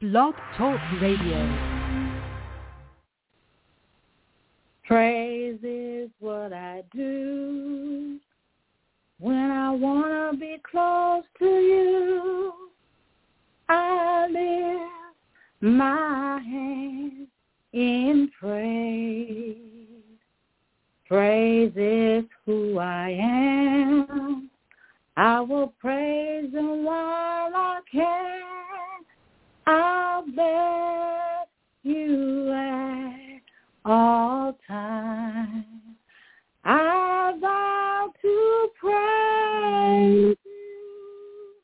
Blog Talk Radio. Praise is what I do when I want to be close to you. I lift my hands in praise. Praise is who I am. I will praise him while I can. I'll bless you at all times. I vow to praise you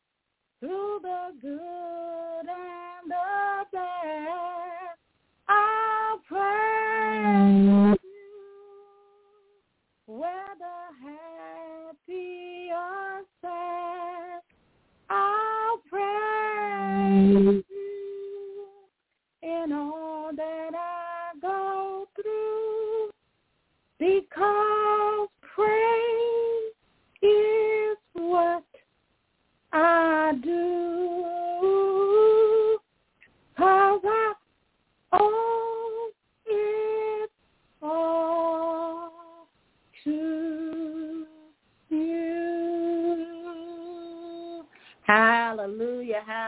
through the good and the bad. I'll praise you whether happy or sad. I'll praise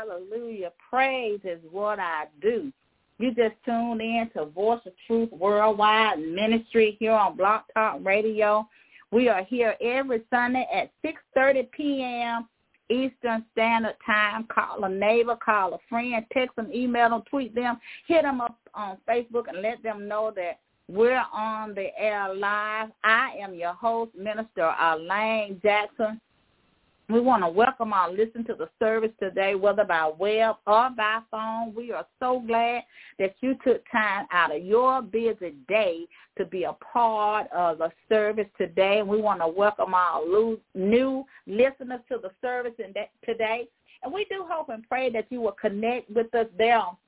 Hallelujah. Praise is what I do. You just tuned in to Voice of Truth Worldwide Ministry here on Blog Talk Radio. We are here every Sunday at 6.30 p.m. Eastern Standard Time. Call a neighbor, call a friend, text them, email them, tweet them, hit them up on Facebook and let them know that we're on the air live. I am your host, Minister Elaine Jackson. We want to welcome our listen to the service today, whether by web or by phone. We are so glad that you took time out of your busy day to be a part of the service today. We want to welcome our new listeners to the service today. And we do hope and pray that you will connect with us there on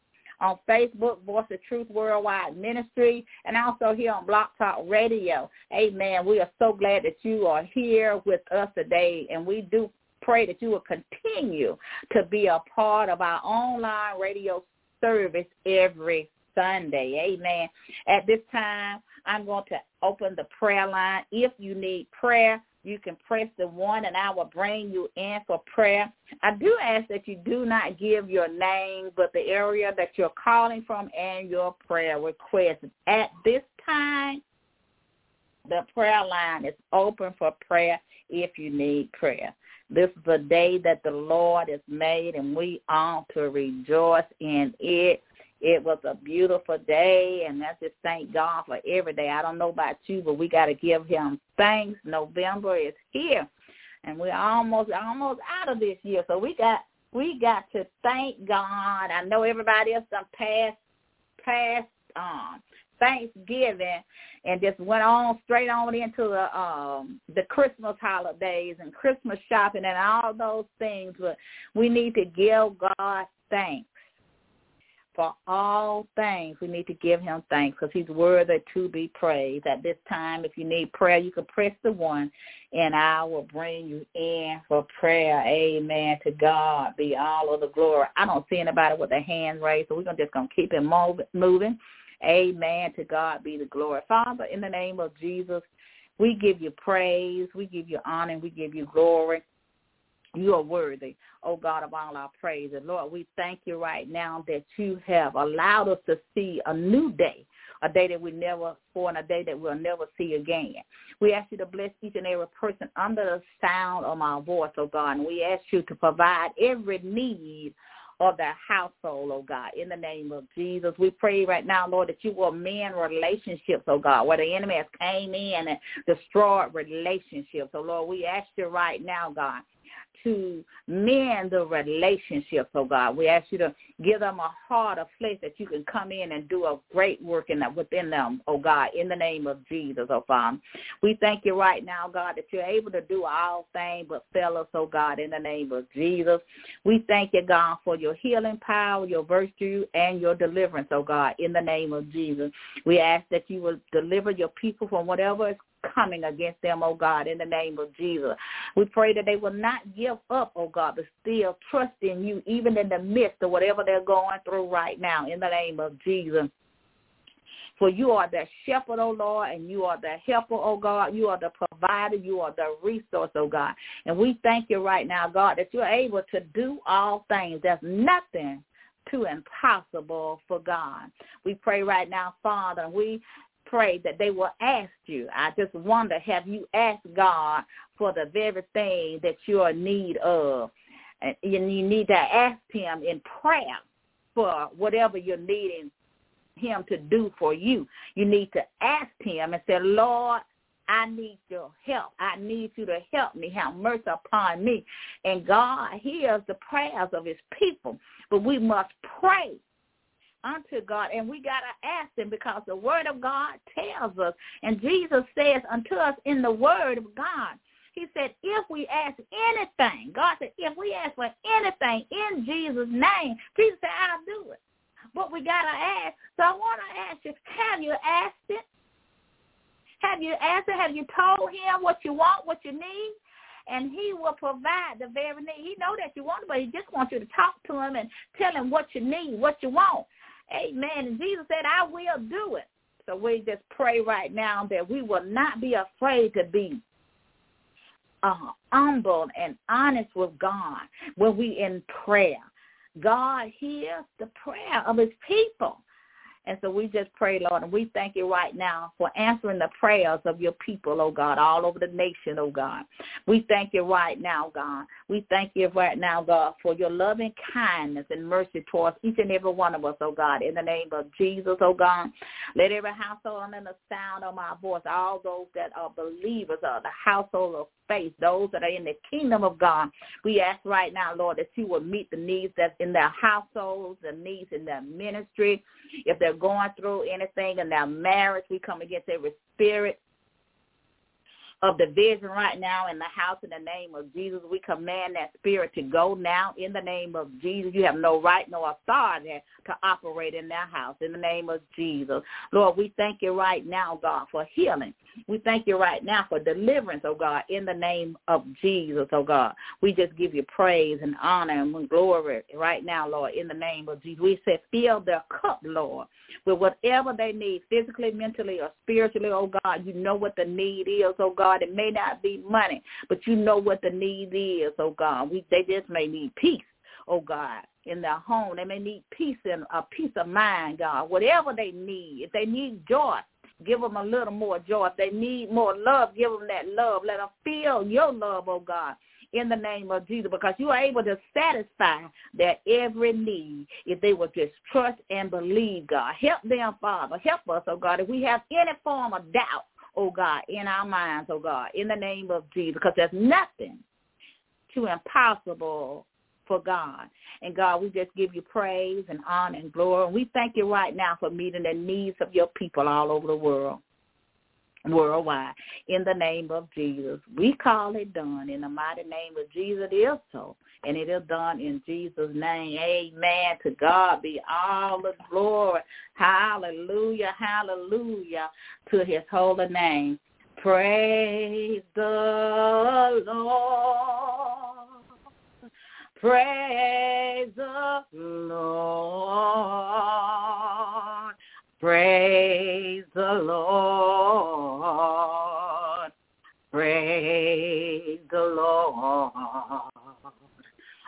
Facebook, Voice of Truth Worldwide Ministry, and also here on Blog Talk Radio. Amen. We are so glad that you are here with us today, and we do pray that you will continue to be a part of our online radio service every Sunday. Amen. At this time, I'm going to open the prayer line. If you need prayer, you can press the one and I will bring you in for prayer. I do ask that you do not give your name, but the area that you're calling from and your prayer request. At this time, the prayer line is open for prayer if you need prayer. This is a day that the Lord has made and we ought to rejoice in it. It was a beautiful day, and I just thank God for every day. I don't know about you, but we got to give him thanks. November is here, and we're almost almost out of this year. So we got we got to thank God. I know everybody else done passed past um, Thanksgiving and just went on straight on into the um the Christmas holidays and Christmas shopping and all those things. But we need to give God thanks for all things. We need to give him thanks because he's worthy to be praised. At this time, if you need prayer, you can press the one, and I will bring you in for prayer. Amen. To God be all of the glory. I don't see anybody with their hand raised, so we're gonna just going to keep it moving. Amen. To God be the glory. Father, in the name of Jesus, we give you praise, we give you honor, we give you glory. You are worthy, oh God, of all our praise. And Lord, we thank you right now that you have allowed us to see a new day, a day that we never for and a day that we'll never see again. We ask you to bless each and every person under the sound of my voice, oh God, and we ask you to provide every need of their household, oh God, in the name of Jesus. We pray right now, Lord, that you will mend relationships, oh God, where the enemy has came in and destroyed relationships. So Lord, we ask you right now, God, to mend the relationships, oh God. We ask you to give them a heart of flesh that you can come in and do a great work in that within them, oh God, in the name of Jesus, oh Father. We thank you right now, God, that you're able to do all things but fail us, oh God, in the name of Jesus. We thank you, God, for your healing power, your virtue, and your deliverance, oh God, in the name of Jesus. We ask that you will deliver your people from whatever is coming against them, oh God, in the name of Jesus. We pray that they will not give up, oh God, but still trust in you, even in the midst of whatever they're going through right now, in the name of Jesus. For you are the shepherd, O Lord, and you are the helper, O God. You are the provider. You are the resource, O God. And we thank you right now, God, that you're able to do all things. There's nothing too impossible for God. We pray right now, Father, we pray that they will ask you. I just wonder, have you asked God for the very thing that you're in need of? And you need to ask him in prayer for whatever you're needing him to do for you. You need to ask him and say, Lord, I need your help. I need you to help me. Have mercy upon me. And God hears the prayers of his people. But we must pray unto God. And we got to ask him because the word of God tells us. And Jesus says unto us in the word of God, he said, if we ask anything, God said, if we ask for anything in Jesus' name, Jesus said, I'll do it. But we got to ask. So I want to ask you, have you asked it? Have you asked it? Have you told him what you want, what you need? And he will provide the very need. He know that you want it, but he just wants you to talk to him and tell him what you need, what you want. Amen. And Jesus said, I will do it. So we just pray right now that we will not be afraid to be uh, humble and honest with God when we in prayer. God hears the prayer of his people. And so we just pray, Lord, and we thank you right now for answering the prayers of your people, oh God, all over the nation, oh God. We thank you right now, God. We thank you right now, God, for your loving kindness and mercy towards each and every one of us, oh God, in the name of Jesus, oh God. Let every household under the sound of oh my voice, all those that are believers of the household of faith, those that are in the kingdom of God, we ask right now, Lord, that you will meet the needs that's in their households, the needs in their ministry, if they're going through anything in their marriage, we come against every spirit of division right now in the house in the name of Jesus. We command that spirit to go now in the name of Jesus. You have no right, no authority to operate in that house in the name of Jesus. Lord, we thank you right now, God, for healing. We thank you right now for deliverance, oh God, in the name of Jesus, oh God. We just give you praise and honor and glory right now, Lord, in the name of Jesus. We say, fill their cup, Lord, with whatever they need, physically, mentally, or spiritually, oh God. You know what the need is, oh God. It may not be money, but you know what the need is, oh God. We, they just may need peace, oh God in their home. They may need peace and a peace of mind, God. Whatever they need, if they need joy, Give them a little more joy. If they need more love, give them that love. Let them feel your love, oh God, in the name of Jesus, because you are able to satisfy their every need if they will just trust and believe, God. Help them, Father. Help us, oh God, if we have any form of doubt, oh God, in our minds, oh God, in the name of Jesus, because there's nothing too impossible for God. And God, we just give you praise and honor and glory. And we thank you right now for meeting the needs of your people all over the world, worldwide. In the name of Jesus, we call it done. In the mighty name of Jesus, it is so. And it is done in Jesus' name. Amen. To God be all the glory. Hallelujah. Hallelujah. To his holy name. Praise the Lord. Praise the Lord. Praise the Lord. Praise the Lord.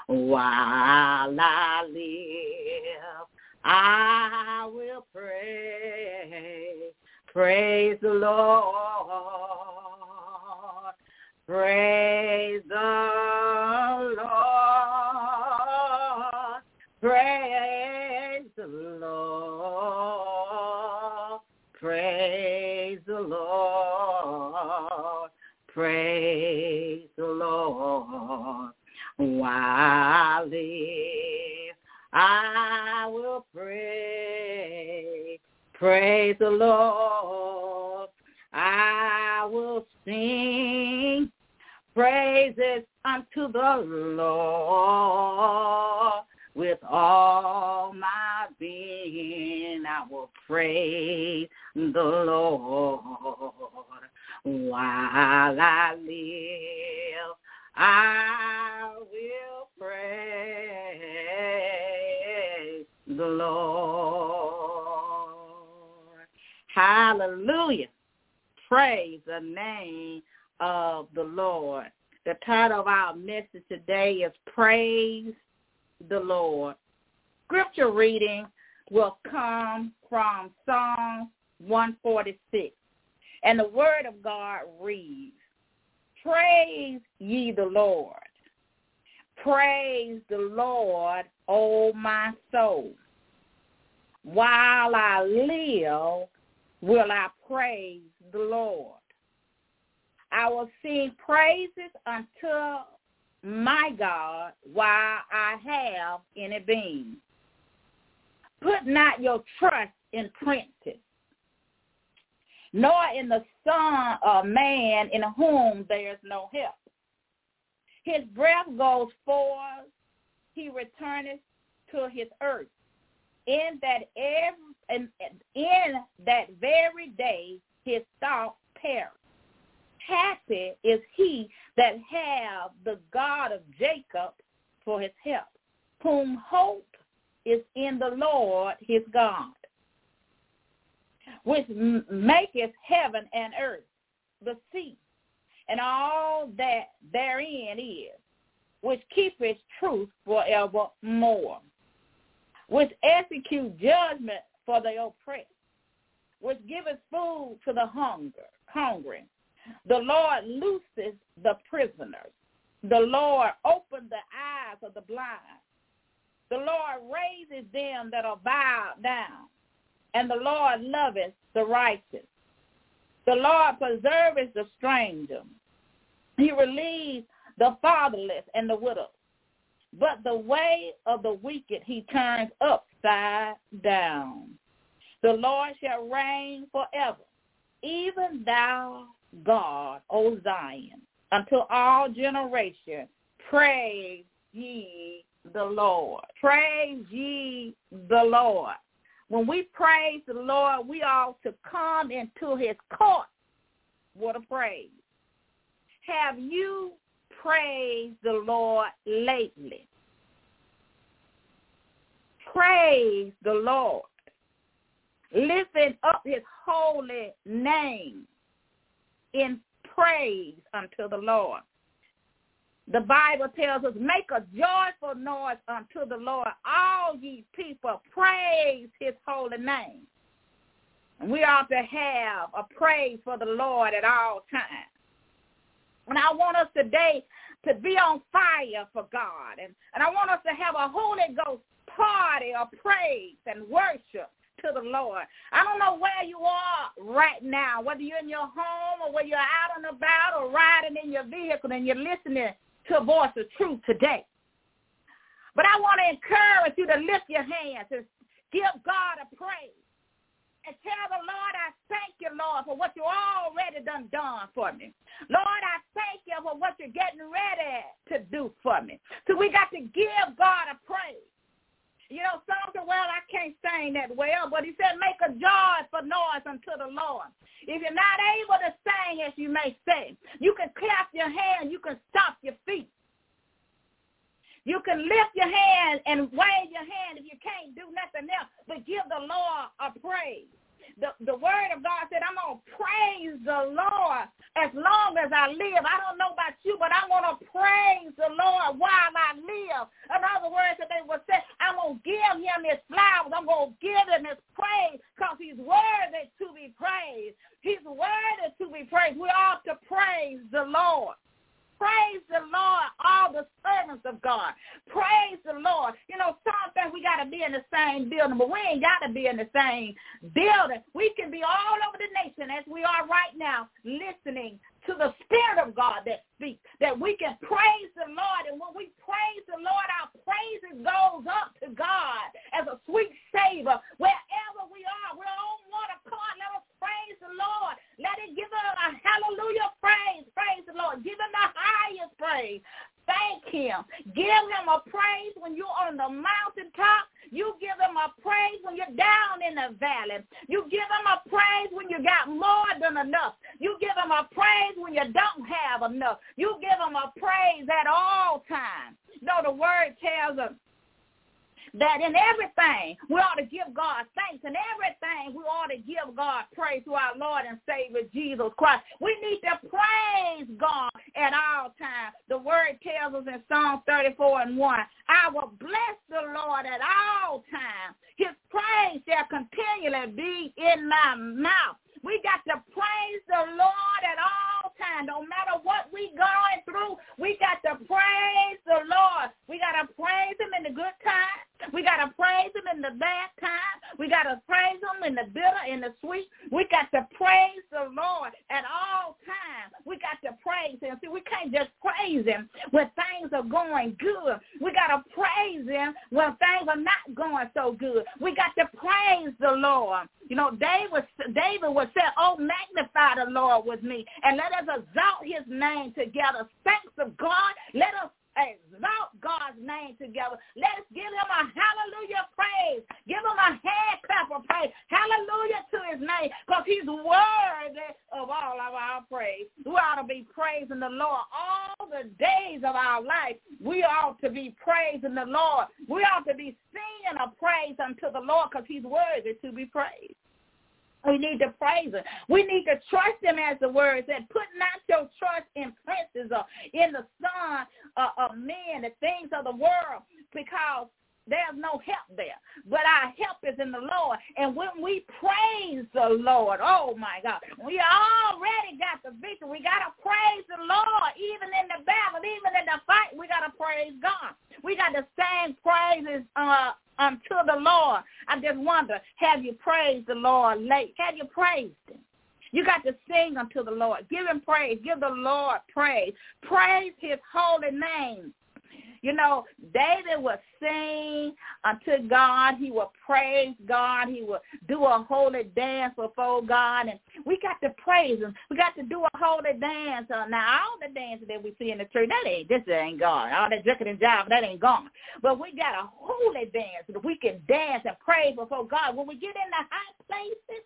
While I live, I will pray. Praise the Lord. Praise the Lord. While I live, I will pray. Praise the Lord. I will sing praises unto the Lord with all my being. I will praise the Lord while I live. I will praise the Lord. Hallelujah. Praise the name of the Lord. The title of our message today is Praise the Lord. Scripture reading will come from Psalm 146. And the word of God reads, Praise ye the Lord. Praise the Lord, O my soul. While I live, will I praise the Lord. I will sing praises unto my God while I have any being. Put not your trust in princes, nor in the son of man in whom there is no help. His breath goes forth, he returneth to his earth. In that every, in, that very day his thoughts perish. Happy is he that have the God of Jacob for his help, whom hope is in the Lord his God which maketh heaven and earth, the sea, and all that therein is, which keepeth truth forevermore, which execute judgment for the oppressed, which giveth food to the hunger, hungry. The Lord looses the prisoners. The Lord opened the eyes of the blind. The Lord raises them that are bowed down and the Lord loveth the righteous. The Lord preserveth the stranger. He relieves the fatherless and the widow. But the way of the wicked he turns upside down. The Lord shall reign forever, even thou, God, O Zion, until all generations. Praise ye the Lord. Praise ye the Lord. When we praise the Lord, we ought to come into his court with a praise. Have you praised the Lord lately? Praise the Lord. Lifting up his holy name in praise unto the Lord. The Bible tells us, make a joyful noise unto the Lord. All ye people, praise his holy name. And we ought to have a praise for the Lord at all times. And I want us today to be on fire for God. And, and I want us to have a Holy Ghost party of praise and worship to the Lord. I don't know where you are right now, whether you're in your home or whether you're out and about or riding in your vehicle and you're listening to a voice of truth today. But I want to encourage you to lift your hands and give God a praise. And tell the Lord, I thank you, Lord, for what you already done done for me. Lord, I thank you for what you're getting ready to do for me. So we got to give God a praise. You know, some well, I can't sing that well, but he said, make a joyful noise unto the Lord. If you're not able to sing, as you may say, you can clap your hand, you can stomp your feet. You can lift your hand and wave your hand if you can't do nothing else, but give the Lord a praise. The, the word of God said, I'm going to praise the Lord as long as I live. I don't know about you, but I want to praise the Lord while I live. In other words, that they would say, I'm going to give him his flowers. I'm going to give him his praise because he's worthy to be praised. He's worthy to be praised. We ought to praise the Lord. Praise the Lord, all the servants of God. Praise the Lord. You know, sometimes we got to be in the same building, but we ain't got to be in the same building. We can be all over the nation as we are right now, listening to the Spirit of God that speaks, that we can praise the Lord. And when we praise the Lord, our praises goes up to God as a sweet savor. Wherever we are, we're on one accord. Let us praise the Lord. Let it give him a hallelujah praise. Praise the Lord. Give him the highest praise. Thank him. Give him a praise when you're on the mountaintop. You give him a praise when you're down in the valley. You give him a praise when you got more than enough. You give him a praise when you don't have enough. You give him a praise at all times. No, the word tells us that in everything we ought to give God thanks. In everything we ought to give God praise to our Lord and Savior Jesus Christ. We need to praise God at all times. The word tells us in Psalm 34 and 1, I will bless the Lord at all times. His praise shall continually be in my mouth. We got to praise the Lord at all times. No matter what we going through, we got to praise the Lord. We got to praise him in the good times. We got to praise him in the bad time. We got to praise him in the bitter, in the sweet. We got to praise the Lord at all times. We got to praise him. See, we can't just praise him when things are going good. We got to praise him when things are not going so good. We got to praise the Lord. You know, David, David was said, oh, magnify the Lord with me and let us exalt his name together. Thanks of God. Let us exalt God's name together. Let's give him a hallelujah praise. Give him a hand clap of praise. Hallelujah to his name because he's worthy of all of our praise. We ought to be praising the Lord all the days of our life. We ought to be praising the Lord. We ought to be singing a praise unto the Lord because he's worthy to be praised. We need to praise him. We need to trust him as the word said. Put not your trust in princes or in the son of men, the things of the world, because there's no help there. But our help is in the Lord. And when we praise the Lord, oh my God, we already got the victory. We got to praise the Lord. Even in the battle, even in the fight, we got to praise God. We got to sing praises uh, Um, unto the Lord. I just wonder, have you praised the Lord late? Have you praised him? You got to sing unto the Lord. Give him praise. Give the Lord praise. Praise his holy name. You know, David would sing unto God. He would praise God. He would do a holy dance before God. And we got to praise him. We got to do a holy dance. Uh, now, all the dances that we see in the church, that ain't, this ain't God. All that drinking and jive, that ain't gone. But we got a holy dance that we can dance and praise before God. When we get in the high places,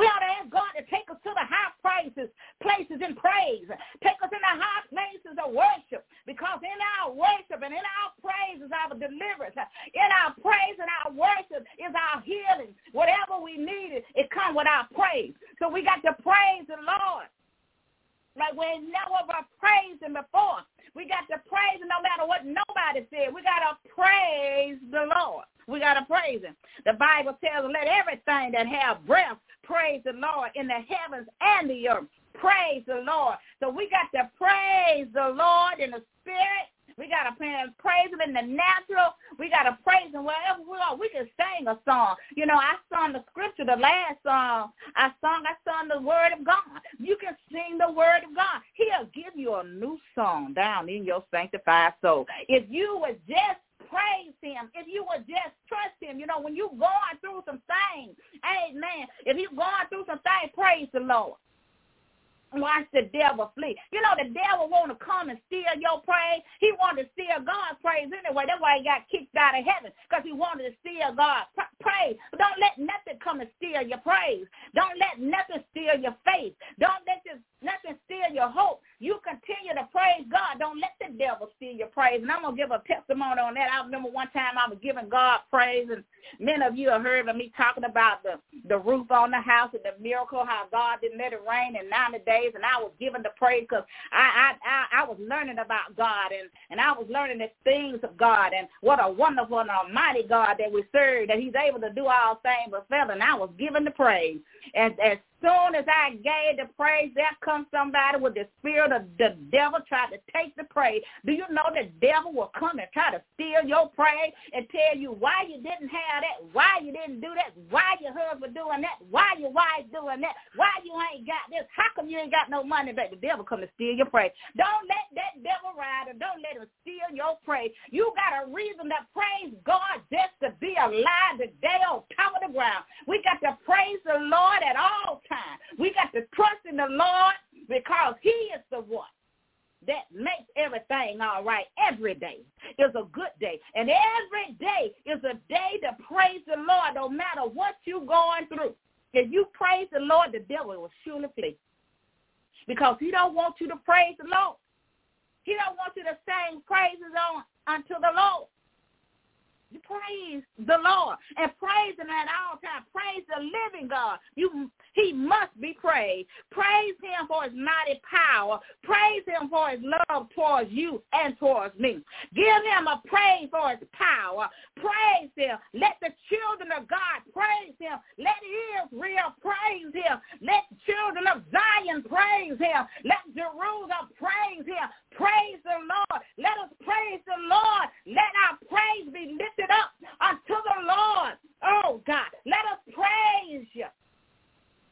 we ought to ask God to take us to the high places, places in praise. Take us in the high places of worship. Because in our worship and in our praise is our deliverance. In our praise and our worship is our healing. Whatever we need, it comes with our praise. So we got to praise the Lord. Like we never praised him before. We got to praise him no matter what nobody said. We got to praise the Lord. We got to praise him. The Bible tells us, let everything that have breath praise the Lord in the heavens and the earth. Praise the Lord. So we got to praise the Lord in the spirit. We got to praise him in the natural. We got to praise him wherever we are. We can sing a song. You know, I sung the scripture, the last song I sung, I sung the word of God. You can sing the word of God. He'll give you a new song down in your sanctified soul. If you would just praise him, if you would just trust him, you know, when you're going through some things, amen, if you're going through some things, praise the Lord. Watch the devil flee. You know, the devil want to come and steal your praise. He wanted to steal God's praise anyway. That's why he got kicked out of heaven, because he wanted to steal God's praise. But don't let nothing come and steal your praise. Don't let nothing steal your faith. Don't let this, nothing steal your hope. You continue to praise God. Don't let the devil steal your praise. And I'm going to give a testimony on that. I remember one time I was giving God praise, and many of you have heard of me talking about the, the roof on the house and the miracle, how God didn't let it rain in 90 days and I was giving the praise because I, I, I, I was learning about God and, and I was learning the things of God and what a wonderful and almighty God that we serve, that he's able to do all things but fail. And I was giving the praise. And as soon as I gave the praise, there comes somebody with the spirit of the devil try to take the praise. Do you know the devil will come and try to steal your praise and tell you why you didn't have that, why you didn't do that, why your husband doing that, why your wife doing that, why you ain't got this, how come you ain't got no money back? The devil come to steal your praise. Don't let that devil ride or don't let him steal your praise. You got a reason to praise God just to be alive today on top of the ground. We got to praise the Lord at all time. We got to trust in the Lord because he is the one that makes everything all right. Every day is a good day. And every day is a day to praise the Lord no matter what you're going through. If you praise the Lord, the devil will surely flee. because he don't want you to praise the Lord. He don't want you to sing praises on unto the Lord. You praise the Lord and praise him at all times. Praise the living God. You, he must be praised. Praise him for his mighty power. Praise him for his love towards you and towards me. Give him a praise for his power. Praise him. Let the children of God praise him. Let Israel praise him. Let children of Zion praise him. Let Jerusalem praise him. Praise the Lord. Let us praise the Lord. Let our praise be lifted up unto the Lord. Oh, God, let us praise you.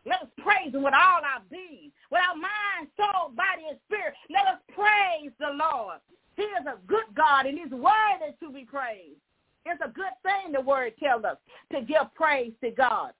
Let us praise him with all our being, with our mind, soul, body, and spirit. Let us praise the Lord. He is a good God, and his word is to be praised. It's a good thing, the word tells us, to give praise to God,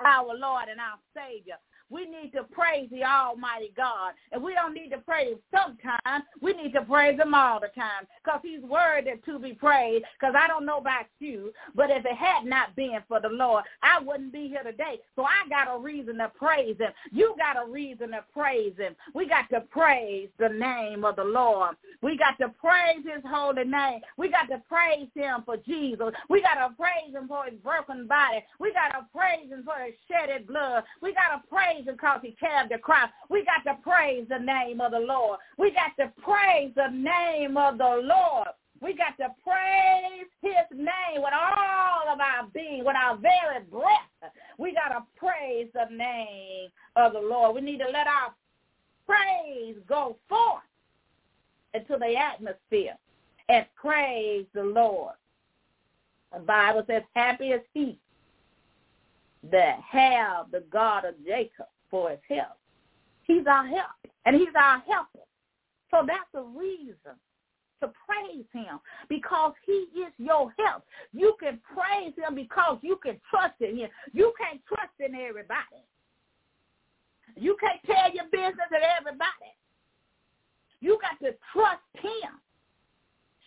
our Lord and our Savior. We need to praise the Almighty God. And we don't need to praise him sometimes. We need to praise him all the time because he's worthy to be praised because I don't know about you, but if it had not been for the Lord, I wouldn't be here today. So I got a reason to praise him. You got a reason to praise him. We got to praise the name of the Lord. We got to praise his holy name. We got to praise him for Jesus. We got to praise him for his broken body. We got to praise him for his shedded blood. We got to praise because he carried the cross. We got to praise the name of the Lord. We got to praise the name of the Lord. We got to praise his name with all of our being, with our very breath. We got to praise the name of the Lord. We need to let our praise go forth into the atmosphere and praise the Lord. The Bible says, happy is he that have the God of Jacob for his help. He's our help, and he's our helper. So that's a reason to praise him because he is your help. You can praise him because you can trust in him. You can't trust in everybody. You can't tell your business to everybody. You got to trust him.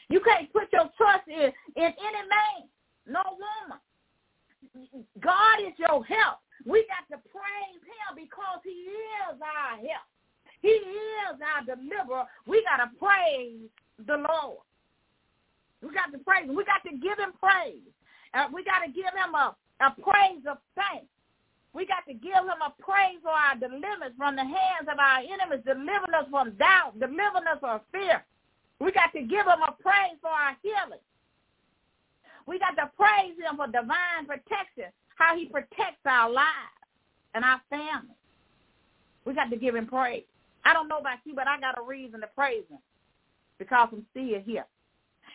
You can't put your trust in, in any man, no woman. God is your help. We got to praise him because he is our help. He is our deliverer. We got to praise the Lord. We got to praise him. We got to give him praise. Uh, we got to give him a, a praise of thanks. We got to give him a praise for our deliverance from the hands of our enemies, delivering us from doubt, delivering us from fear. We got to give him a praise for our healing. We got to praise him for divine protection, how he protects our lives and our family. We got to give him praise. I don't know about you, but I got a reason to praise him because I'm still here.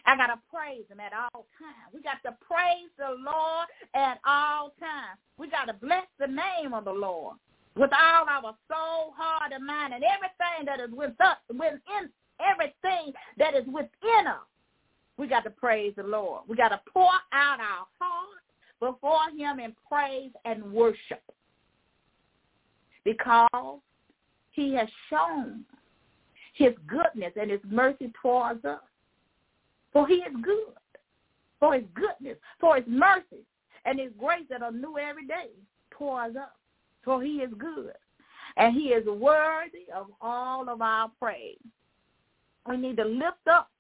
I got to praise him at all times. We got to praise the Lord at all times. We got to bless the name of the Lord with all our soul, heart, and mind, and everything that is within everything that is within us. We got to praise the Lord. We got to pour out our heart before him in praise and worship because he has shown his goodness and his mercy towards us. For he is good. For his goodness, for his mercy, and his grace that are new every day towards us. For he is good. And he is worthy of all of our praise. We need to lift up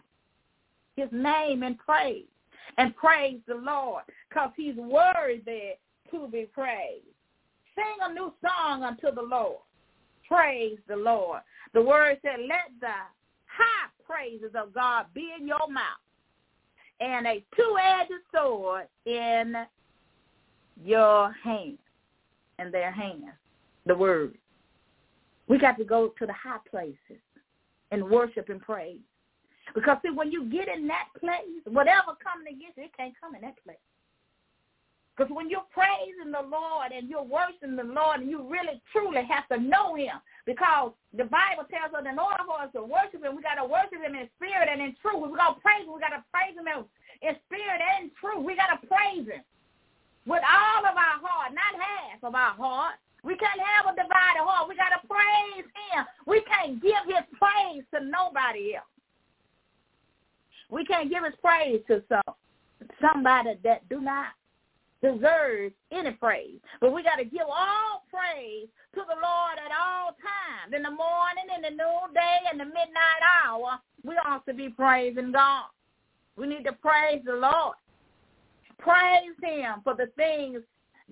his name and praise and praise the Lord because he's worthy to be praised. Sing a new song unto the Lord. Praise the Lord. The word said, let the high praises of God be in your mouth and a two-edged sword in your hand, in their hand, the word. We got to go to the high places and worship and praise. Because see, when you get in that place, whatever coming against you, it can't come in that place. Because when you're praising the Lord and you're worshiping the Lord and you really truly have to know him because the Bible tells us in order for us to worship him, we got to worship him in spirit and in truth. we got to praise him. We got to praise him in spirit and in truth. We got to praise him with all of our heart, not half of our heart. We can't have a divided heart. We got to praise him. We can't give his praise to nobody else. We can't give his praise to some somebody that do not deserve any praise. But we got to give all praise to the Lord at all times. In the morning, in the noonday, and the midnight hour, we ought to be praising God. We need to praise the Lord. Praise him for the things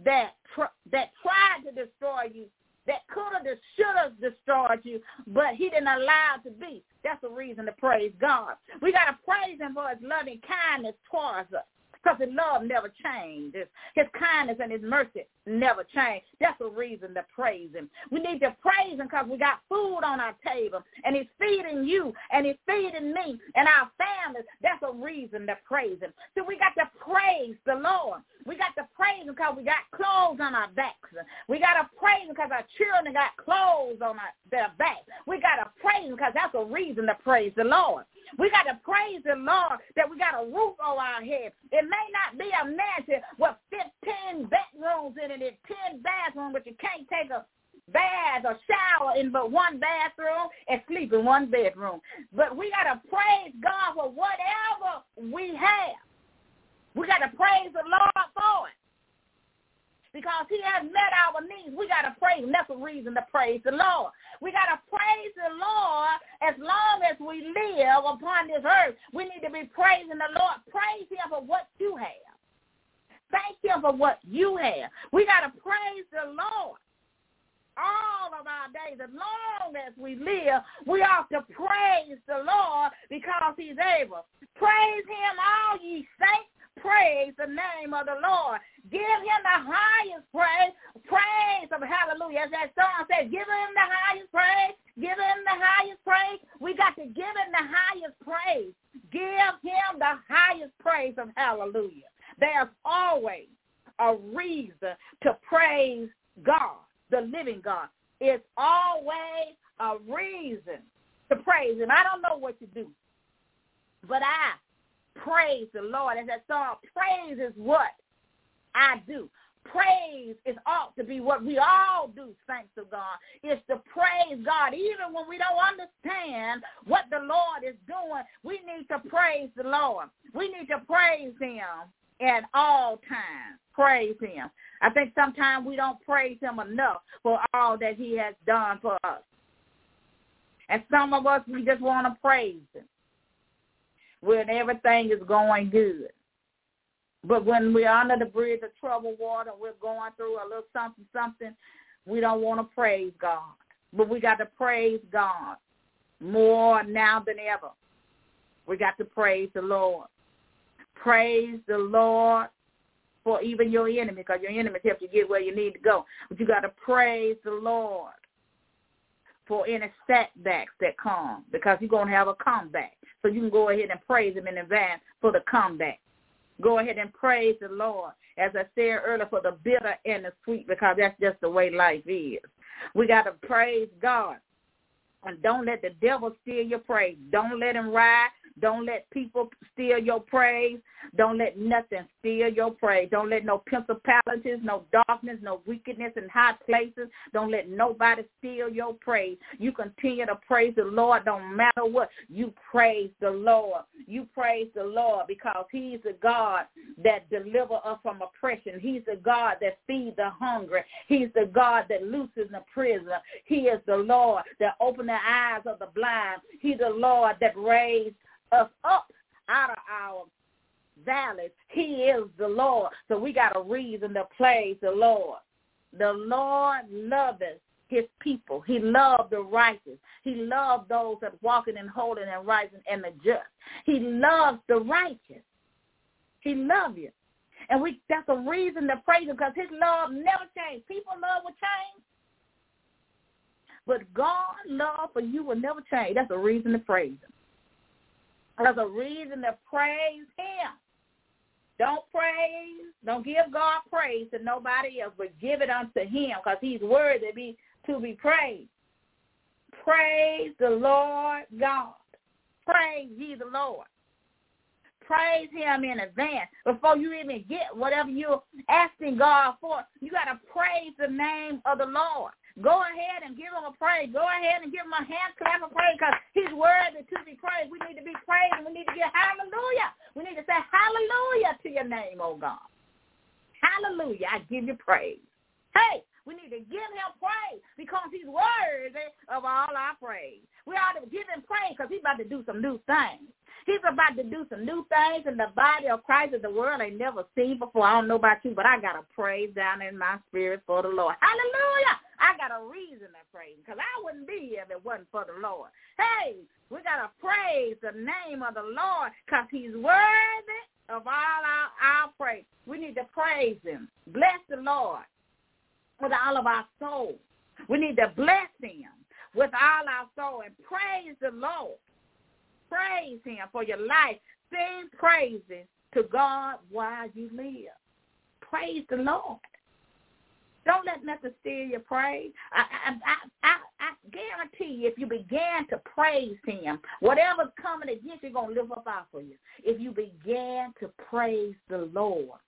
that tr- that tried to destroy you, that could have, should have destroyed you, but he didn't allow it to be. That's a reason to praise God. We got to praise him for his loving kindness towards us because his love never changes. His kindness and his mercy never change. That's a reason to praise him. We need to praise him because we got food on our table, and he's feeding you, and he's feeding me, and our families. That's a reason to praise him. So we got to praise the Lord. We got to praise him because we got clothes on our backs. We got to praise him because our children got clothes on our, their backs. We got to praise him because that's a reason to praise the Lord. We got to praise the Lord that we got a roof over our head. It may not be a mansion with 15 bedrooms in it and 10 bathrooms, but you can't take a bath or shower in but one bathroom and sleep in one bedroom. But we got to praise God for whatever we have. We got to praise the Lord for it because he has met our needs. We got to praise him. That's a reason to praise the Lord. We got to praise the Lord as long as we live upon this earth. We need to be praising the Lord. Praise him for what you have. Thank him for what you have. We got to praise the Lord all of our days. As long as we live, we ought to praise the Lord because he's able. Praise him, all ye saints praise the name of the Lord. Give him the highest praise. Praise of hallelujah. As that song says, give him the highest praise. Give him the highest praise. We got to give him the highest praise. Give him the highest praise of hallelujah. There's always a reason to praise God, the living God. It's always a reason to praise him. I don't know what to do, but I praise the Lord. As that song, praise is what I do. Praise is ought to be what we all do, thanks to God. Is to praise God. Even when we don't understand what the Lord is doing, we need to praise the Lord. We need to praise him at all times. Praise him. I think sometimes we don't praise him enough for all that he has done for us. And some of us, we just want to praise him when everything is going good. But when we're under the bridge of troubled water, we're going through a little something, something, we don't want to praise God. But we got to praise God more now than ever. We got to praise the Lord. Praise the Lord for even your enemy, because your enemies help you get where you need to go. But you got to praise the Lord for any setbacks that come, because you're going to have a comeback. So you can go ahead and praise him in advance for the comeback. Go ahead and praise the Lord, as I said earlier, for the bitter and the sweet, because that's just the way life is. We got to praise God. And don't let the devil steal your praise. Don't let him ride don't let people steal your praise. Don't let nothing steal your praise. Don't let no principalities, no darkness, no wickedness in high places. Don't let nobody steal your praise. You continue to praise the Lord no matter what. You praise the Lord. You praise the Lord because he's the God that deliver us from oppression. He's the God that feeds the hungry. He's the God that looses the prisoner. He is the Lord that opened the eyes of the blind. He's the Lord that raised us up out of our valleys. He is the Lord. So we got a reason to praise the Lord. The Lord loveth his people. He loved the righteous. He loved those that walking in holding and rising and the just. He loves the righteous. He loves you. And we that's a reason to praise him because his love never changed. People love will change. But God's love for you will never change. That's a reason to praise him. That's a reason to praise him. Don't praise, don't give God praise to nobody else, but give it unto him because he's worthy to be, to be praised. Praise the Lord God. Praise ye the Lord. Praise him in advance. Before you even get whatever you're asking God for, you got to praise the name of the Lord. Go ahead and give him a praise. Go ahead and give him a hand clap of praise because he's worthy to be praised. We need to be praised and we need to get hallelujah. We need to say hallelujah to your name, oh God. Hallelujah. I give you praise. Hey, we need to give him praise because he's worthy of all our praise. We ought to give him praise because he's about to do some new things. He's about to do some new things in the body of Christ that the world ain't never seen before. I don't know about you, but I got a praise down in my spirit for the Lord. Hallelujah. I got a reason to praise because I wouldn't be here if it wasn't for the Lord. Hey, we got to praise the name of the Lord because he's worthy of all our, our praise. We need to praise him. Bless the Lord with all of our soul. We need to bless him with all our soul and praise the Lord. Praise him for your life. Sing praises to God while you live. Praise the Lord. Don't let nothing steal your praise. I, I, I, I, I guarantee you, if you began to praise him, whatever's coming against you, going to live up out for you. If you began to praise the Lord.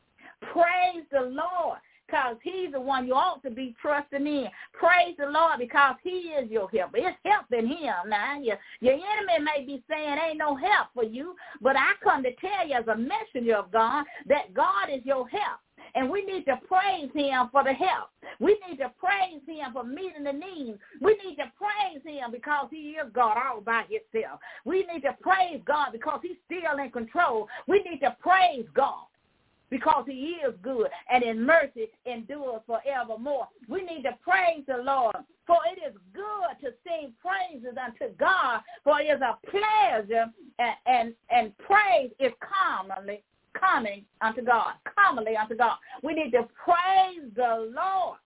Praise the Lord because he's the one you ought to be trusting in. Praise the Lord because he is your help. It's help in him. Now, your, your enemy may be saying ain't no help for you, but I come to tell you as a messenger of God that God is your help. And we need to praise him for the help. We need to praise him for meeting the needs. We need to praise him because he is God all by himself. We need to praise God because he's still in control. We need to praise God because he is good and in mercy endures forevermore. We need to praise the Lord, for it is good to sing praises unto God, for it is a pleasure and, and, and praise is commonly coming unto God, commonly unto God. We need to praise the Lord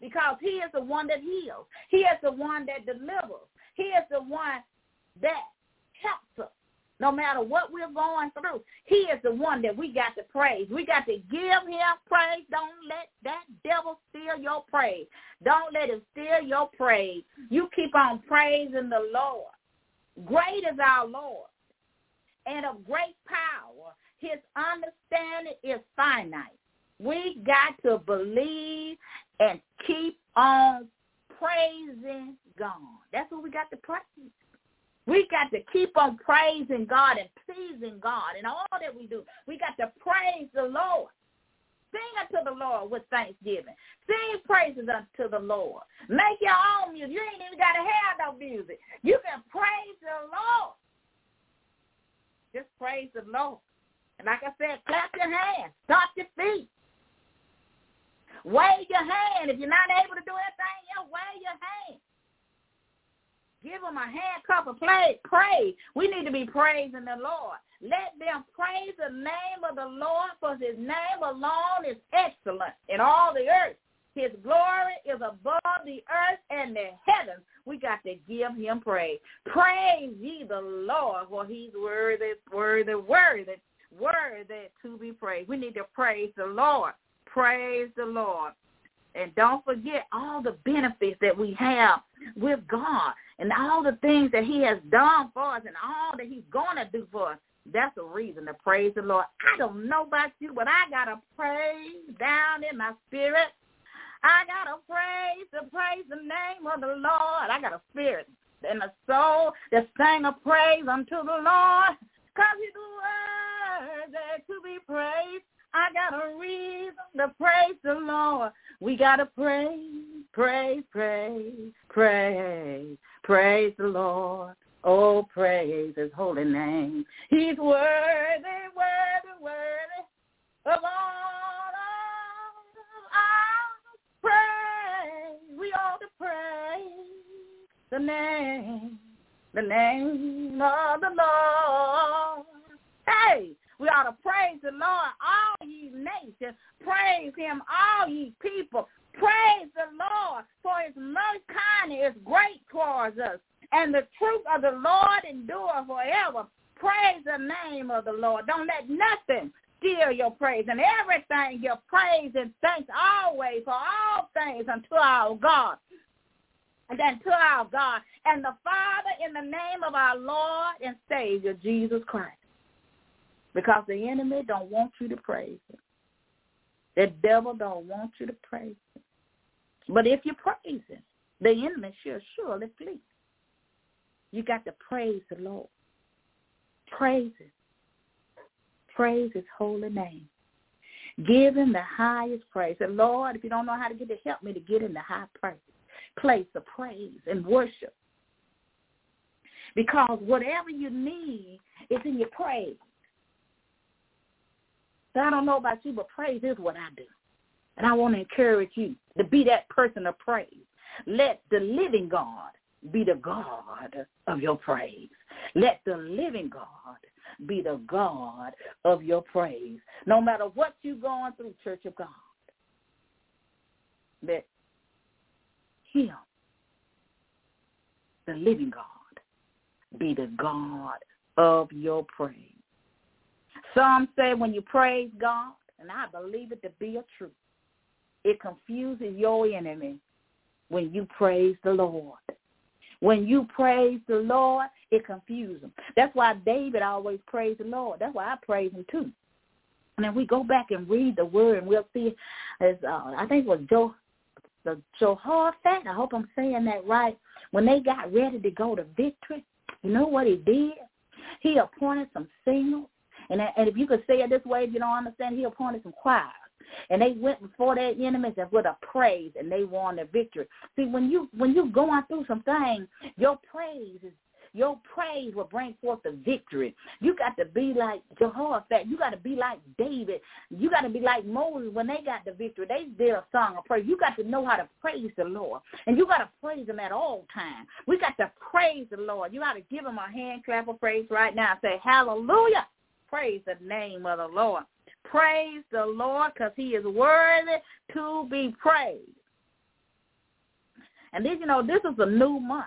because he is the one that heals. He is the one that delivers. He is the one that helps us no matter what we're going through. He is the one that we got to praise. We got to give him praise. Don't let that devil steal your praise. Don't let him steal your praise. You keep on praising the Lord. Great is our Lord and of great power. His understanding is finite. We got to believe and keep on praising God. That's what we got to praise. We got to keep on praising God and pleasing God in all that we do. We got to praise the Lord. Sing unto the Lord with thanksgiving. Sing praises unto the Lord. Make your own music. You ain't even got to have no music. You can praise the Lord. Just praise the Lord. And like I said, clap your hands. Stomp your feet. Wave your hand. If you're not able to do anything else, wave your hand. Give them a handcuff and play, pray. We need to be praising the Lord. Let them praise the name of the Lord, for his name alone is excellent in all the earth. His glory is above the earth and the heavens. We got to give him praise. Praise ye the Lord, for he's worthy, worthy, worthy, worthy to be praised. We need to praise the Lord. Praise the Lord. And don't forget all the benefits that we have with God and all the things that he has done for us and all that he's going to do for us. That's a reason to praise the Lord. I don't know about you, but I got to praise down in my spirit. I got a praise to praise the name of the Lord. I got a spirit and a soul that sing a praise unto the Lord because he's worthy to be praised. I got a reason to praise the Lord. We got to praise, praise, praise, praise, praise the Lord. Oh, praise his holy name. He's worthy, worthy, worthy of all of our ought to praise the name, the name of the Lord. Hey, we ought to praise the Lord, all ye nations. Praise him, all ye people. Praise the Lord, for his mercy kindness is great towards us. And the truth of the Lord endure forever. Praise the name of the Lord. Don't let nothing steal your praise and everything your praise and thanks always for all things unto our God and unto our God and the Father in the name of our Lord and Savior Jesus Christ because the enemy don't want you to praise him. The devil don't want you to praise him. But if you praise him, the enemy shall surely flee. You got to praise the Lord. Praise him. Praise his holy name. Give him the highest praise. And Lord, if you don't know how to get it, help me to get in the high praise, place of praise and worship. Because whatever you need is in your praise. So I don't know about you, but praise is what I do. And I want to encourage you to be that person of praise. Let the living God be the God of your praise. Let the living God be the God of your praise. No matter what you're going through, Church of God, let him, the living God, be the God of your praise. Some say when you praise God, and I believe it to be a truth, it confuses your enemy when you praise the Lord. When you praise the Lord, it confuses them. That's why David always praised the Lord. That's why I praise him too. And then we go back and read the word, and we'll see, as uh, I think it was Joe, the Jehoshaphat. I hope I'm saying that right. When they got ready to go to victory, you know what he did? He appointed some singers, and and if you could say it this way, if you don't understand, he appointed some choirs. And they went before their enemies and with a praise, and they won the victory. See, when you when you going through some things, your praise is your praise will bring forth the victory. You got to be like Jehoshaphat. You got to be like David. You got to be like Moses when they got the victory. They did a song of praise. You got to know how to praise the Lord. And you got to praise him at all times. We got to praise the Lord. You got to give him a hand clap of praise right now. Say, hallelujah. Praise the name of the Lord. Praise the Lord because he is worthy to be praised. And then, you know, this is a new month.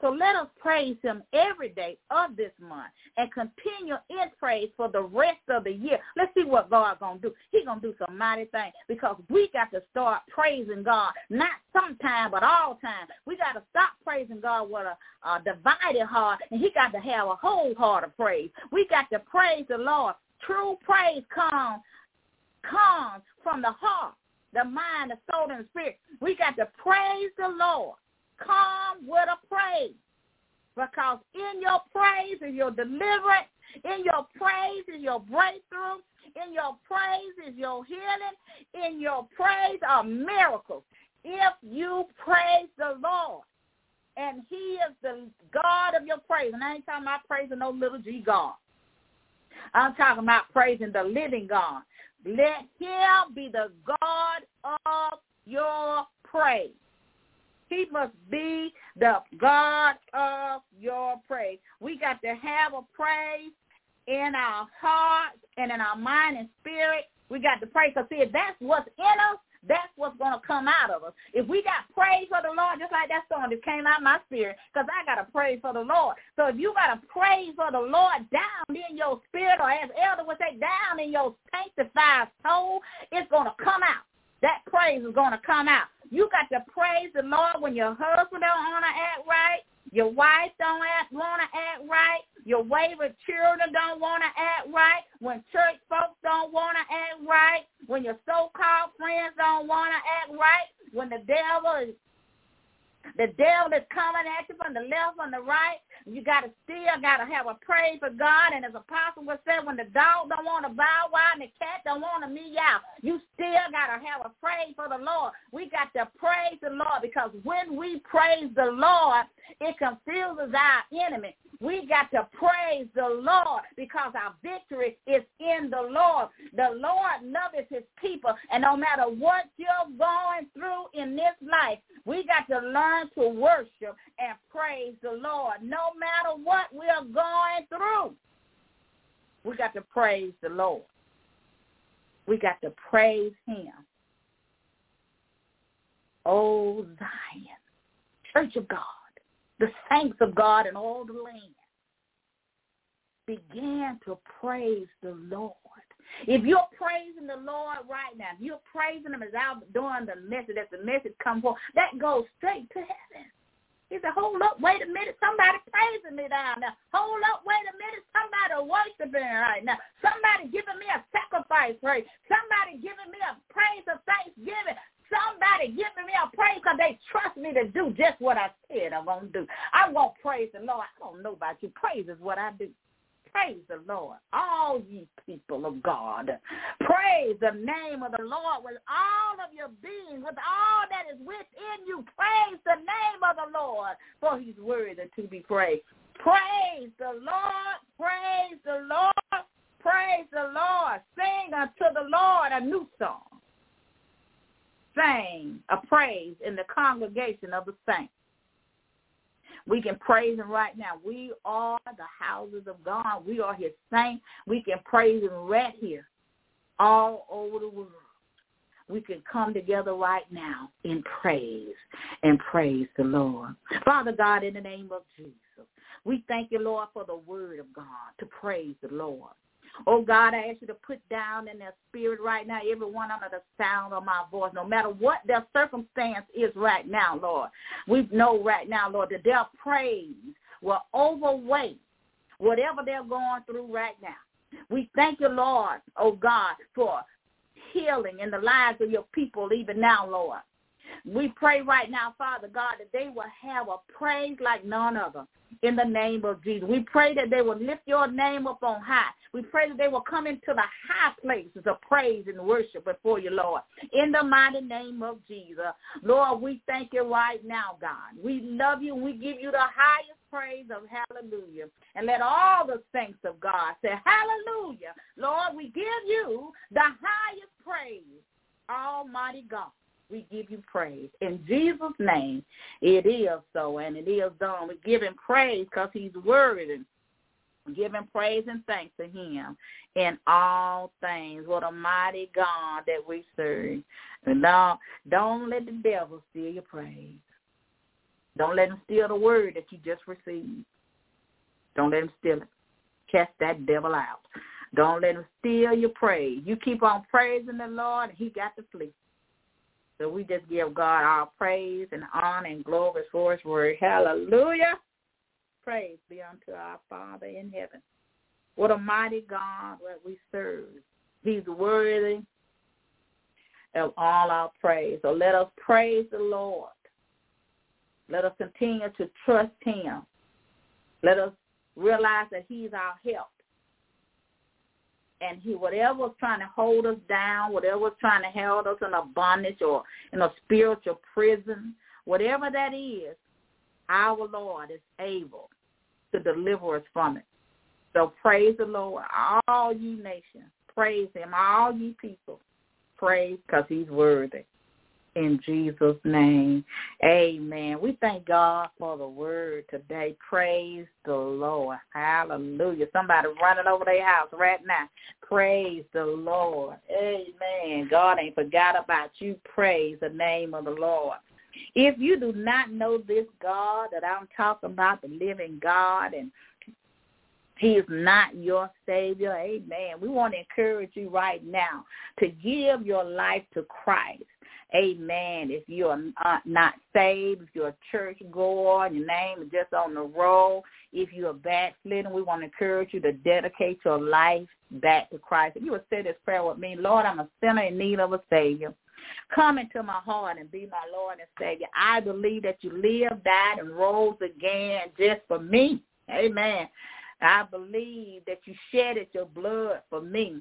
So let us praise him every day of this month and continue in praise for the rest of the year. Let's see what God's going to do. He's going to do some mighty things because we got to start praising God, not sometime, but all time. We got to stop praising God with a, a divided heart, and he got to have a whole heart of praise. We got to praise the Lord True praise comes comes from the heart, the mind, the soul, and the spirit. We got to praise the Lord. Come with a praise. Because in your praise is your deliverance. In your praise is your breakthrough. In your praise is your healing. In your praise are miracles. If you praise the Lord, and he is the God of your praise. And I ain't talking about praising no little g God. I'm talking about praising the living God. Let him be the God of your praise. He must be the God of your praise. We got to have a praise in our heart and in our mind and spirit. We got to pray because see, if that's what's in us that's what's going to come out of us. If we got praise for the Lord, just like that song that came out of my spirit, because I got to praise for the Lord. So if you got to praise for the Lord down in your spirit, or as Elder would say, down in your sanctified soul, it's going to come out. That praise is going to come out. You got to praise the Lord when your husband don't want to act right. Your wife don't want to act right. Your wayward children don't want to act right. When church folks don't want to act right. When your so-called friends don't want to act right. When the devil is the devil is coming at you from the left and the right. You got to still got to have a praise for God. And as Apostle was said, when the dog don't want to bow wow and the cat don't want to meow, you still got to have a praise for the Lord. We got to praise the Lord because when we praise the Lord, it confuses our enemy. We got to praise the Lord because our victory is in the Lord. The Lord loves his people. And no matter what you're going through in this life, we got to learn to worship and praise the Lord no matter what we're going through. We got to praise the Lord. We got to praise him. Oh, Zion, church of God, the saints of God in all the land began to praise the Lord. If you're praising the Lord right now, if you're praising him as I'm doing the message, as the message comes forth, that goes straight to heaven. He said, hold up, wait a minute, somebody praising me down now. Hold up, wait a minute, somebody worshiping right now. Somebody giving me a sacrifice praise. Somebody giving me a praise of thanksgiving. Somebody giving me a praise because they trust me to do just what I said I'm going to do. I'm going to praise the Lord. I don't know about you. Praise is what I do. Praise the Lord. All ye people of God. Praise the name of the Lord with all of your being, with all that is within you. Praise the name of the Lord, for he's worthy to be praised. Praise the Lord. Praise the Lord. Praise the Lord. Sing unto the Lord a new song. Sing a praise in the congregation of the saints. We can praise him right now. We are the houses of God. We are his saints. We can praise him right here all over the world. We can come together right now in praise and praise the Lord. Father God, in the name of Jesus, we thank you, Lord, for the word of God to praise the Lord. Oh God, I ask you to put down in their spirit right now, everyone under the sound of my voice, no matter what their circumstance is right now, Lord. We know right now, Lord, that their praise will overweigh whatever they're going through right now. We thank you, Lord, oh God, for healing in the lives of your people even now, Lord. We pray right now, Father God, that they will have a praise like none other in the name of Jesus. We pray that they will lift your name up on high. We pray that they will come into the high places of praise and worship before you, Lord. In the mighty name of Jesus. Lord, we thank you right now, God. We love you. We give you the highest praise of hallelujah. And let all the saints of God say hallelujah. Lord, we give you the highest praise, Almighty God we give you praise. In Jesus' name, it is so, and it is done. We give him praise because he's worthy. Him praise and thanks to him in all things. What a mighty God that we serve. And now, don't let the devil steal your praise. Don't let him steal the word that you just received. Don't let him steal it. Cast that devil out. Don't let him steal your praise. You keep on praising the Lord, and he got to flee. So we just give God our praise and honor and glory for his word. Hallelujah. Praise be unto our Father in heaven. What a mighty God that we serve. He's worthy of all our praise. So let us praise the Lord. Let us continue to trust him. Let us realize that he's our help and he whatever was trying to hold us down, whatever was trying to hold us in a bondage or in a spiritual prison, whatever that is, our Lord is able to deliver us from it. So praise the Lord, all ye nations. Praise him, all ye people. Praise because he's worthy in Jesus' name. Amen. We thank God for the word today. Praise the Lord. Hallelujah. Somebody running over their house right now. Praise the Lord. Amen. God ain't forgot about you. Praise the name of the Lord. If you do not know this God that I'm talking about, the living God, and he is not your Savior. Amen. We want to encourage you right now to give your life to Christ. Amen. If you're uh, not saved, if you're a church goer, your name is just on the roll, if you're backslidden, we want to encourage you to dedicate your life back to Christ. If you would say this prayer with me, Lord, I'm a sinner in need of a Savior. Come into my heart and be my Lord and Savior. I believe that you lived, died, and rose again just for me. Amen. I believe that you shedded your blood for me.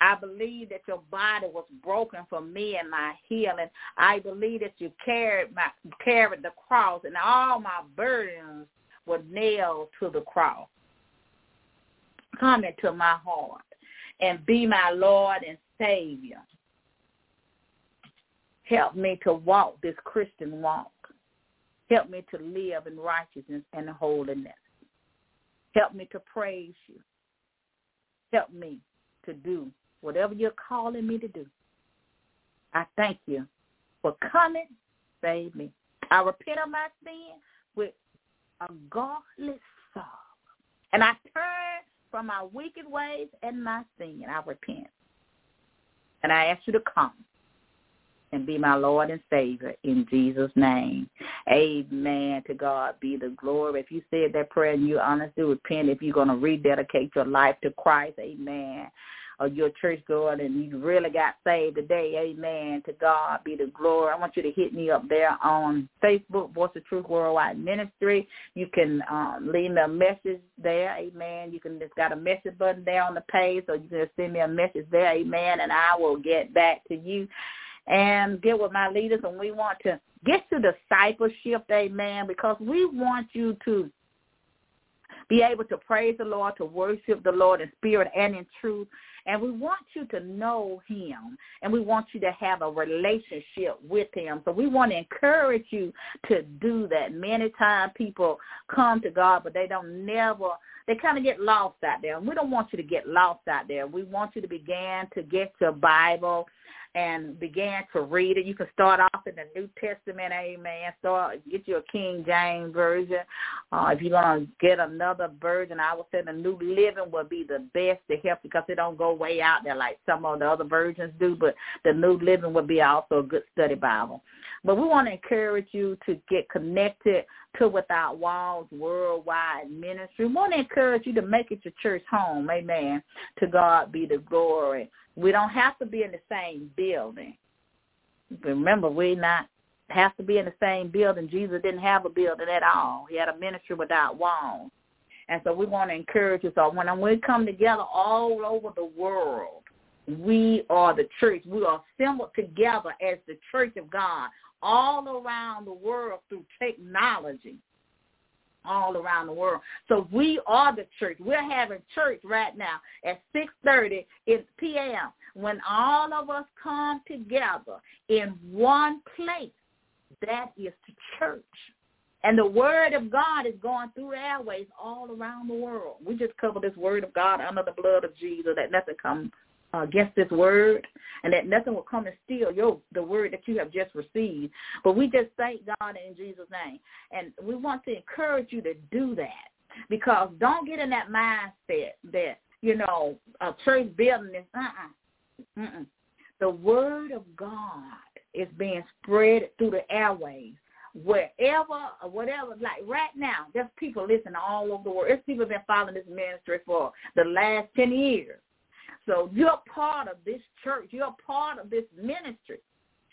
I believe that your body was broken for me and my healing. I believe that you carried my carried the cross and all my burdens were nailed to the cross. Come into my heart and be my Lord and Savior. Help me to walk this Christian walk. Help me to live in righteousness and holiness. Help me to praise you. Help me to do whatever you're calling me to do. I thank you for coming, save me. I repent of my sin with a godless sorrow. And I turn from my wicked ways and my sin. I repent. And I ask you to come and be my Lord and Savior in Jesus' name. Amen. To God be the glory. If you said that prayer and you honestly repent, if you're going to rededicate your life to Christ, amen. or you're a church goer and you really got saved today, amen. To God be the glory. I want you to hit me up there on Facebook, Voice of Truth Worldwide Ministry. You can um, leave me a message there, amen. You can just got a message button there on the page, so you can send me a message there, amen, and I will get back to you and get with my leaders and we want to get to discipleship, amen, because we want you to be able to praise the Lord, to worship the Lord in spirit and in truth. And we want you to know him and we want you to have a relationship with him. So we want to encourage you to do that. Many times people come to God, but they don't never, they kind of get lost out there. And we don't want you to get lost out there. We want you to begin to get your Bible and began to read it. You can start off in the New Testament, amen. Start get you a King James version. Uh, if you're gonna get another version, I would say the New Living would be the best to help because it don't go way out there like some of the other versions do. But the New Living would be also a good study Bible. But we want to encourage you to get connected to Without Walls Worldwide Ministry. We want to encourage you to make it your church home. Amen. To God be the glory. We don't have to be in the same building. Remember, we not have to be in the same building. Jesus didn't have a building at all. He had a ministry without walls. And so we want to encourage you. So when we come together all over the world, we are the church. We are assembled together as the church of God all around the world through technology all around the world. So we are the church. We're having church right now at 6.30 p.m. when all of us come together in one place. That is the church. And the word of God is going through airways all around the world. We just cover this word of God under the blood of Jesus that nothing comes uh, Uh, against this word and that nothing will come and steal your the word that you have just received. But we just thank God in Jesus' name. And we want to encourage you to do that because don't get in that mindset that, you know, a church building is, uh-uh, uh-uh. The word of God is being spread through the airways wherever or whatever, like right now, there's people listening all over the world. There's people been following this ministry for the last 10 years. So you're part of this church. You're part of this ministry.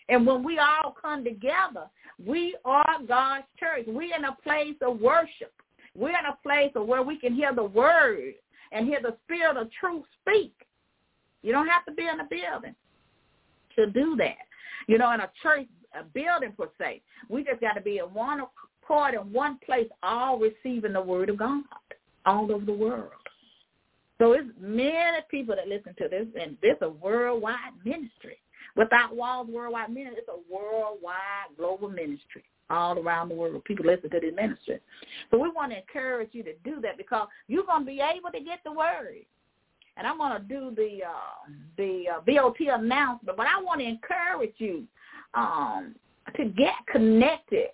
And when we all come together, we are God's church. We're in a place of worship. We're in a place of where we can hear the word and hear the spirit of truth speak. You don't have to be in a building to do that. You know, in a church a building per se. We just got to be in one accord in one place, all receiving the word of God all over the world. So it's many people that listen to this, and this is a worldwide ministry. Without Walls Worldwide Ministry, it's a worldwide global ministry all around the world. People listen to this ministry. So we want to encourage you to do that because you're going to be able to get the word. And I'm going to do the uh, the uh, VOT announcement, but I want to encourage you um, to get connected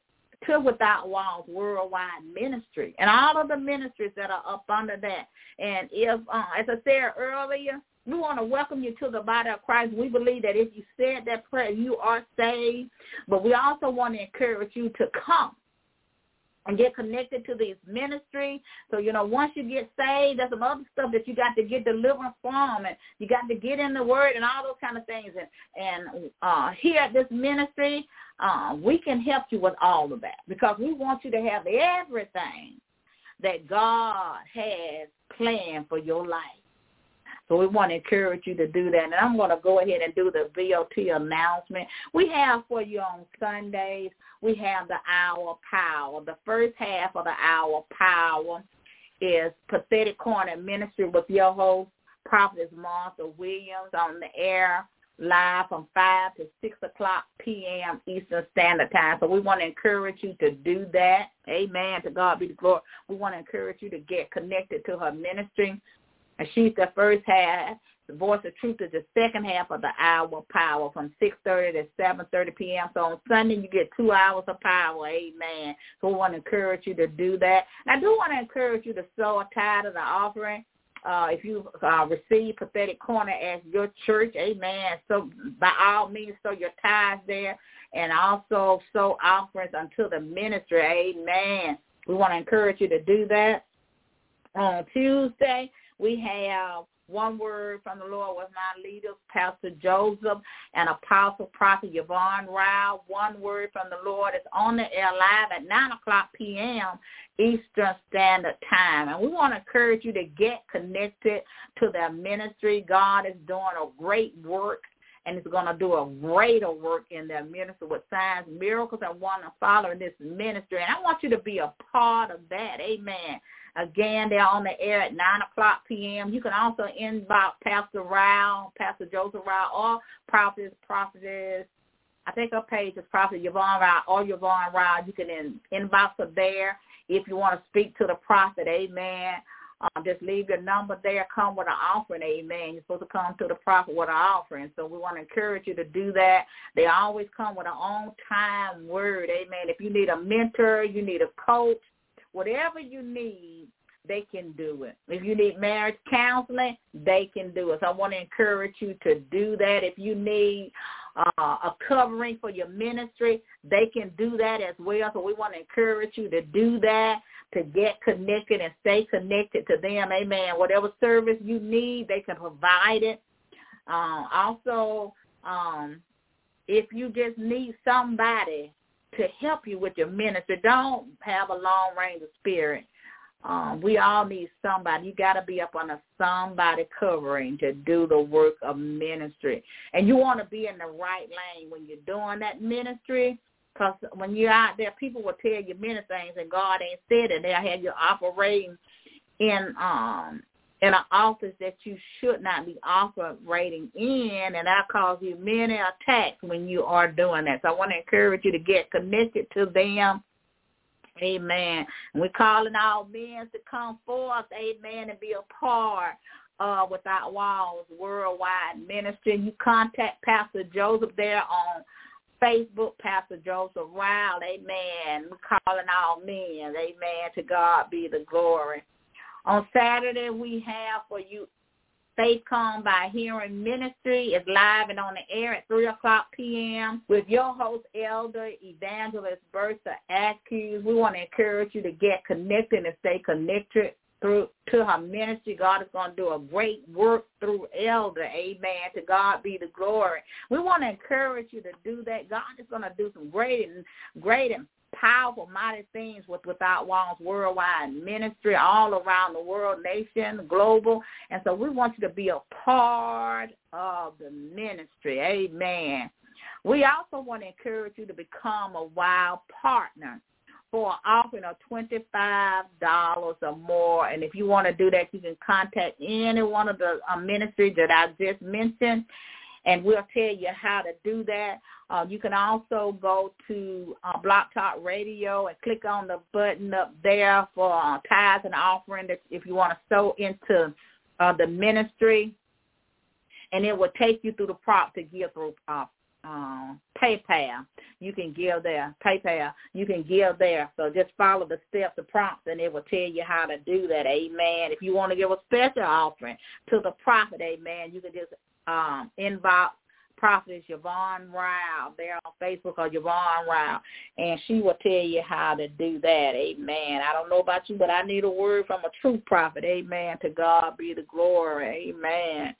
to Without Walls Worldwide Ministry and all of the ministries that are up under that. And if, uh, as I said earlier, we want to welcome you to the body of Christ. We believe that if you said that prayer, you are saved. But we also want to encourage you to come and get connected to these ministry. So, you know, once you get saved, there's some other stuff that you got to get deliverance from and you got to get in the word and all those kind of things. And, and uh, here at this ministry, uh, we can help you with all of that because we want you to have everything that God has planned for your life. So we want to encourage you to do that. And I'm going to go ahead and do the VOT announcement. We have for you on Sundays, we have the hour power. The first half of the hour power is Prophetic Corner Ministry with your host, Prophetess Martha Williams on the air live from 5 to 6 o'clock p.m. Eastern Standard Time. So we want to encourage you to do that. Amen. To God be the glory. We want to encourage you to get connected to her ministry. And she's the first half. The Voice of Truth is the second half of the hour power from 6.30 to 7.30 p.m. So on Sunday, you get two hours of power. Amen. So we want to encourage you to do that. And I do want to encourage you to sow a tithe of the offering. Uh, if you uh, receive Prophetic Corner as your church, amen. So by all means, sow your tithes there and also sow offerings unto the ministry, amen. We want to encourage you to do that. On Tuesday, we have One word from the Lord was my leaders, Pastor Joseph and Apostle Prophet Yvonne Rowell. One word from the Lord is on the air live at 9 o'clock p.m. Eastern Standard Time. And we want to encourage you to get connected to their ministry. God is doing a great work and it's going to do a greater work in their ministry with signs, miracles, and wonders following this ministry. And I want you to be a part of that. Amen. Again, they're on the air at 9 o'clock p.m. You can also inbox Pastor Rowell, Pastor Joseph Rowell, or Prophetess, Prophetess. I think her page is Prophet Yvonne Rowell or Yvonne Rowell. You can in, inbox her there if you want to speak to the prophet. Amen. Um, just leave your number there. Come with an offering. Amen. You're supposed to come to the prophet with an offering. So we want to encourage you to do that. They always come with an on-time word. Amen. If you need a mentor, you need a coach, whatever you need, they can do it. If you need marriage counseling, they can do it. So I want to encourage you to do that. If you need uh, a covering for your ministry, they can do that as well. So we want to encourage you to do that, to get connected and stay connected to them. Amen. Whatever service you need, they can provide it. Uh, also, um, if you just need somebody to help you with your ministry. Don't have a long range of spirit. Um, we all need somebody. You got to be up on a somebody covering to do the work of ministry. And you want to be in the right lane when you're doing that ministry. Because when you're out there, people will tell you many things, and God ain't said it. They'll have you operating in um in an office that you should not be operating in, and that causes you many attacks when you are doing that. So I want to encourage you to get connected to them. Amen. We're calling all men to come forth, amen, and be a part uh, Without Walls Worldwide Ministry. You contact Pastor Joseph there on Facebook, Pastor Joseph Rowell, amen. We're calling all men, amen. To God be the glory. On Saturday, we have for you Faith Come by Hearing Ministry is live and on the air at 3 o'clock p.m. with your host, Elder Evangelist Bertha Atkins. We want to encourage you to get connected and stay connected through to her ministry. God is going to do a great work through Elder. Amen. To God be the glory. We want to encourage you to do that. God is going to do some great and great and powerful, mighty things with Without Walls Worldwide Ministry all around the world, nation, global. And so we want you to be a part of the ministry. Amen. We also want to encourage you to become a wild partner for an offering of $25 or more. And if you want to do that, you can contact any one of the uh, ministries that I just mentioned and we'll tell you how to do that. Uh, you can also go to uh, Blog Talk Radio and click on the button up there for uh, tithes and offering if you want to sow into uh, the ministry. And it will take you through the prop to give through uh, uh, PayPal. You can give there. PayPal. You can give there. So just follow the steps, the prompts, and it will tell you how to do that. Amen. If you want to give a special offering to the prophet, amen, you can just um, inbox prophetess Yvonne Rowell there on Facebook or Yvonne Rowell, and she will tell you how to do that. Amen. I don't know about you, but I need a word from a true prophet. Amen. To God be the glory. Amen.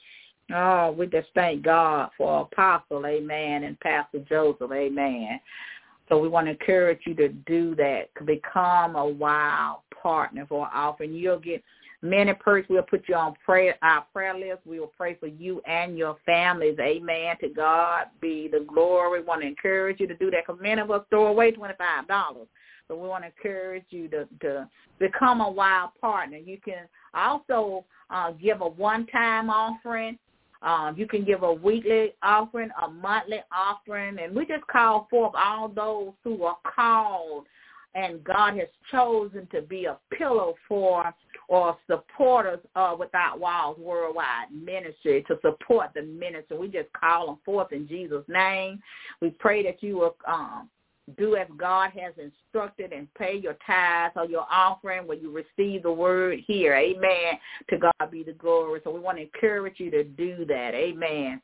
Oh, we just thank God for Apostle, amen, and Pastor Joseph, amen. So we want to encourage you to do that, become a wild partner for offering. You'll get Many perks. We'll put you on prayer our prayer list. We will pray for you and your families. Amen. To God be the glory. We want to encourage you to do that because many of us throw away twenty five dollars. But we want to encourage you to, to become a wild partner. You can also uh, give a one-time offering. Um, you can give a weekly offering, a monthly offering, and we just call forth all those who are called and God has chosen to be a pillow for or supporters of Without Walls Worldwide Ministry to support the ministry. We just call them forth in Jesus' name. We pray that you will um, do as God has instructed and pay your tithes or your offering when you receive the word here. Amen. To God be the glory. So we want to encourage you to do that. Amen.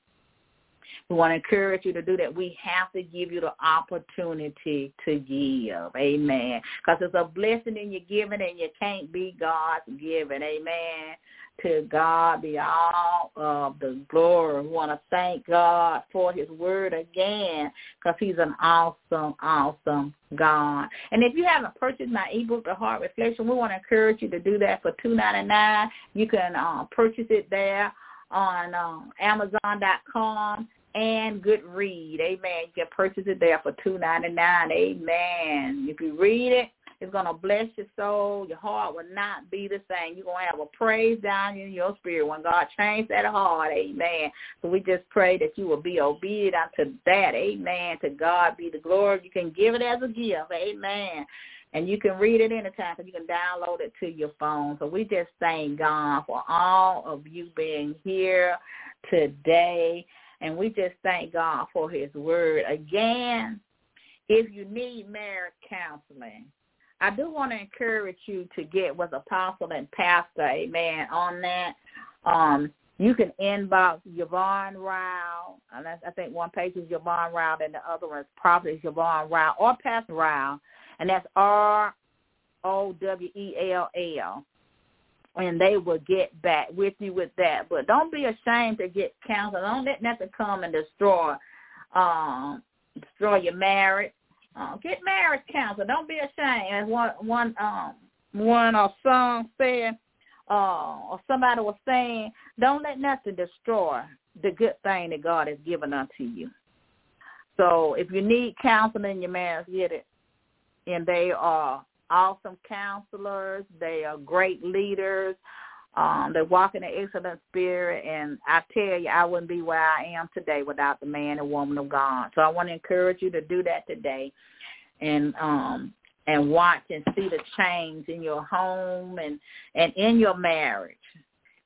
We want to encourage you to do that. We have to give you the opportunity to give. Amen. Because it's a blessing in your giving and you can't be God's giving. Amen. To God be all of the glory. We want to thank God for his word again because he's an awesome, awesome God. And if you haven't purchased my ebook, The Heart Reflection, we want to encourage you to do that for two ninety nine. You can uh, purchase it there on uh, Amazon.com and Goodread. Amen. You can purchase it there for two ninety nine. Amen. If you read it, it's to bless your soul. Your heart will not be the same. You're to have a praise down in your spirit when God changed that heart. Amen. So we just pray that you will be obedient unto that. Amen. To God be the glory. You can give it as a gift. Amen. And you can read it anytime because you can download it to your phone. So we just thank God for all of you being here today. And we just thank God for his word. Again, if you need marriage counseling, I do want to encourage you to get with apostle and pastor, amen, on that. Um, you can inbox Yvonne Rowell. I think one page is Yvonne Rowell and the other one is probably Yvonne Rowell or Pastor Rowell. And that's R O W E L L. And they will get back with you with that. But don't be ashamed to get counsel. Don't let nothing come and destroy um destroy your marriage uh, get marriage counsel. Don't be ashamed. As one one um one uh, song said, uh, or somebody was saying, don't let nothing destroy the good thing that God has given unto you. So if you need counseling in your marriage, get it. And they are awesome counselors. They are great leaders. Um, they walk in an excellent spirit, and I tell you, I wouldn't be where I am today without the man and woman of God. So I want to encourage you to do that today, and um, and watch and see the change in your home and and in your marriage.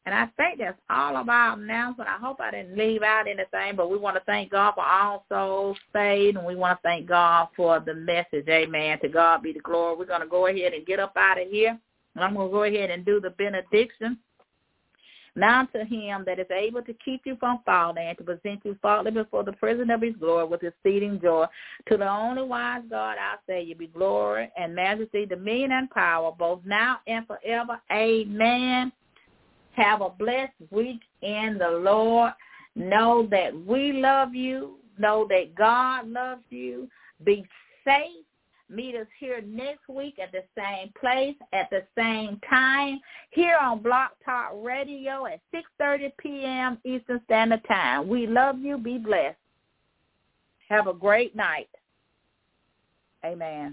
And I think that's all of our announcement. I hope I didn't leave out anything, but we want to thank God for all souls saved, and we want to thank God for the message. Amen. To God be the glory. We're going to go ahead and get up out of here. And I'm going to go ahead and do the benediction. Now to him that is able to keep you from falling and to present you faultless before the presence of his glory with exceeding joy. To the only wise God, I say, you be glory and majesty, dominion and power, both now and forever. Amen. Have a blessed week in the Lord. Know that we love you. Know that God loves you. Be safe Meet us here next week at the same place at the same time here on Blog Talk Radio at 6.30 p.m. Eastern Standard Time. We love you. Be blessed. Have a great night. Amen.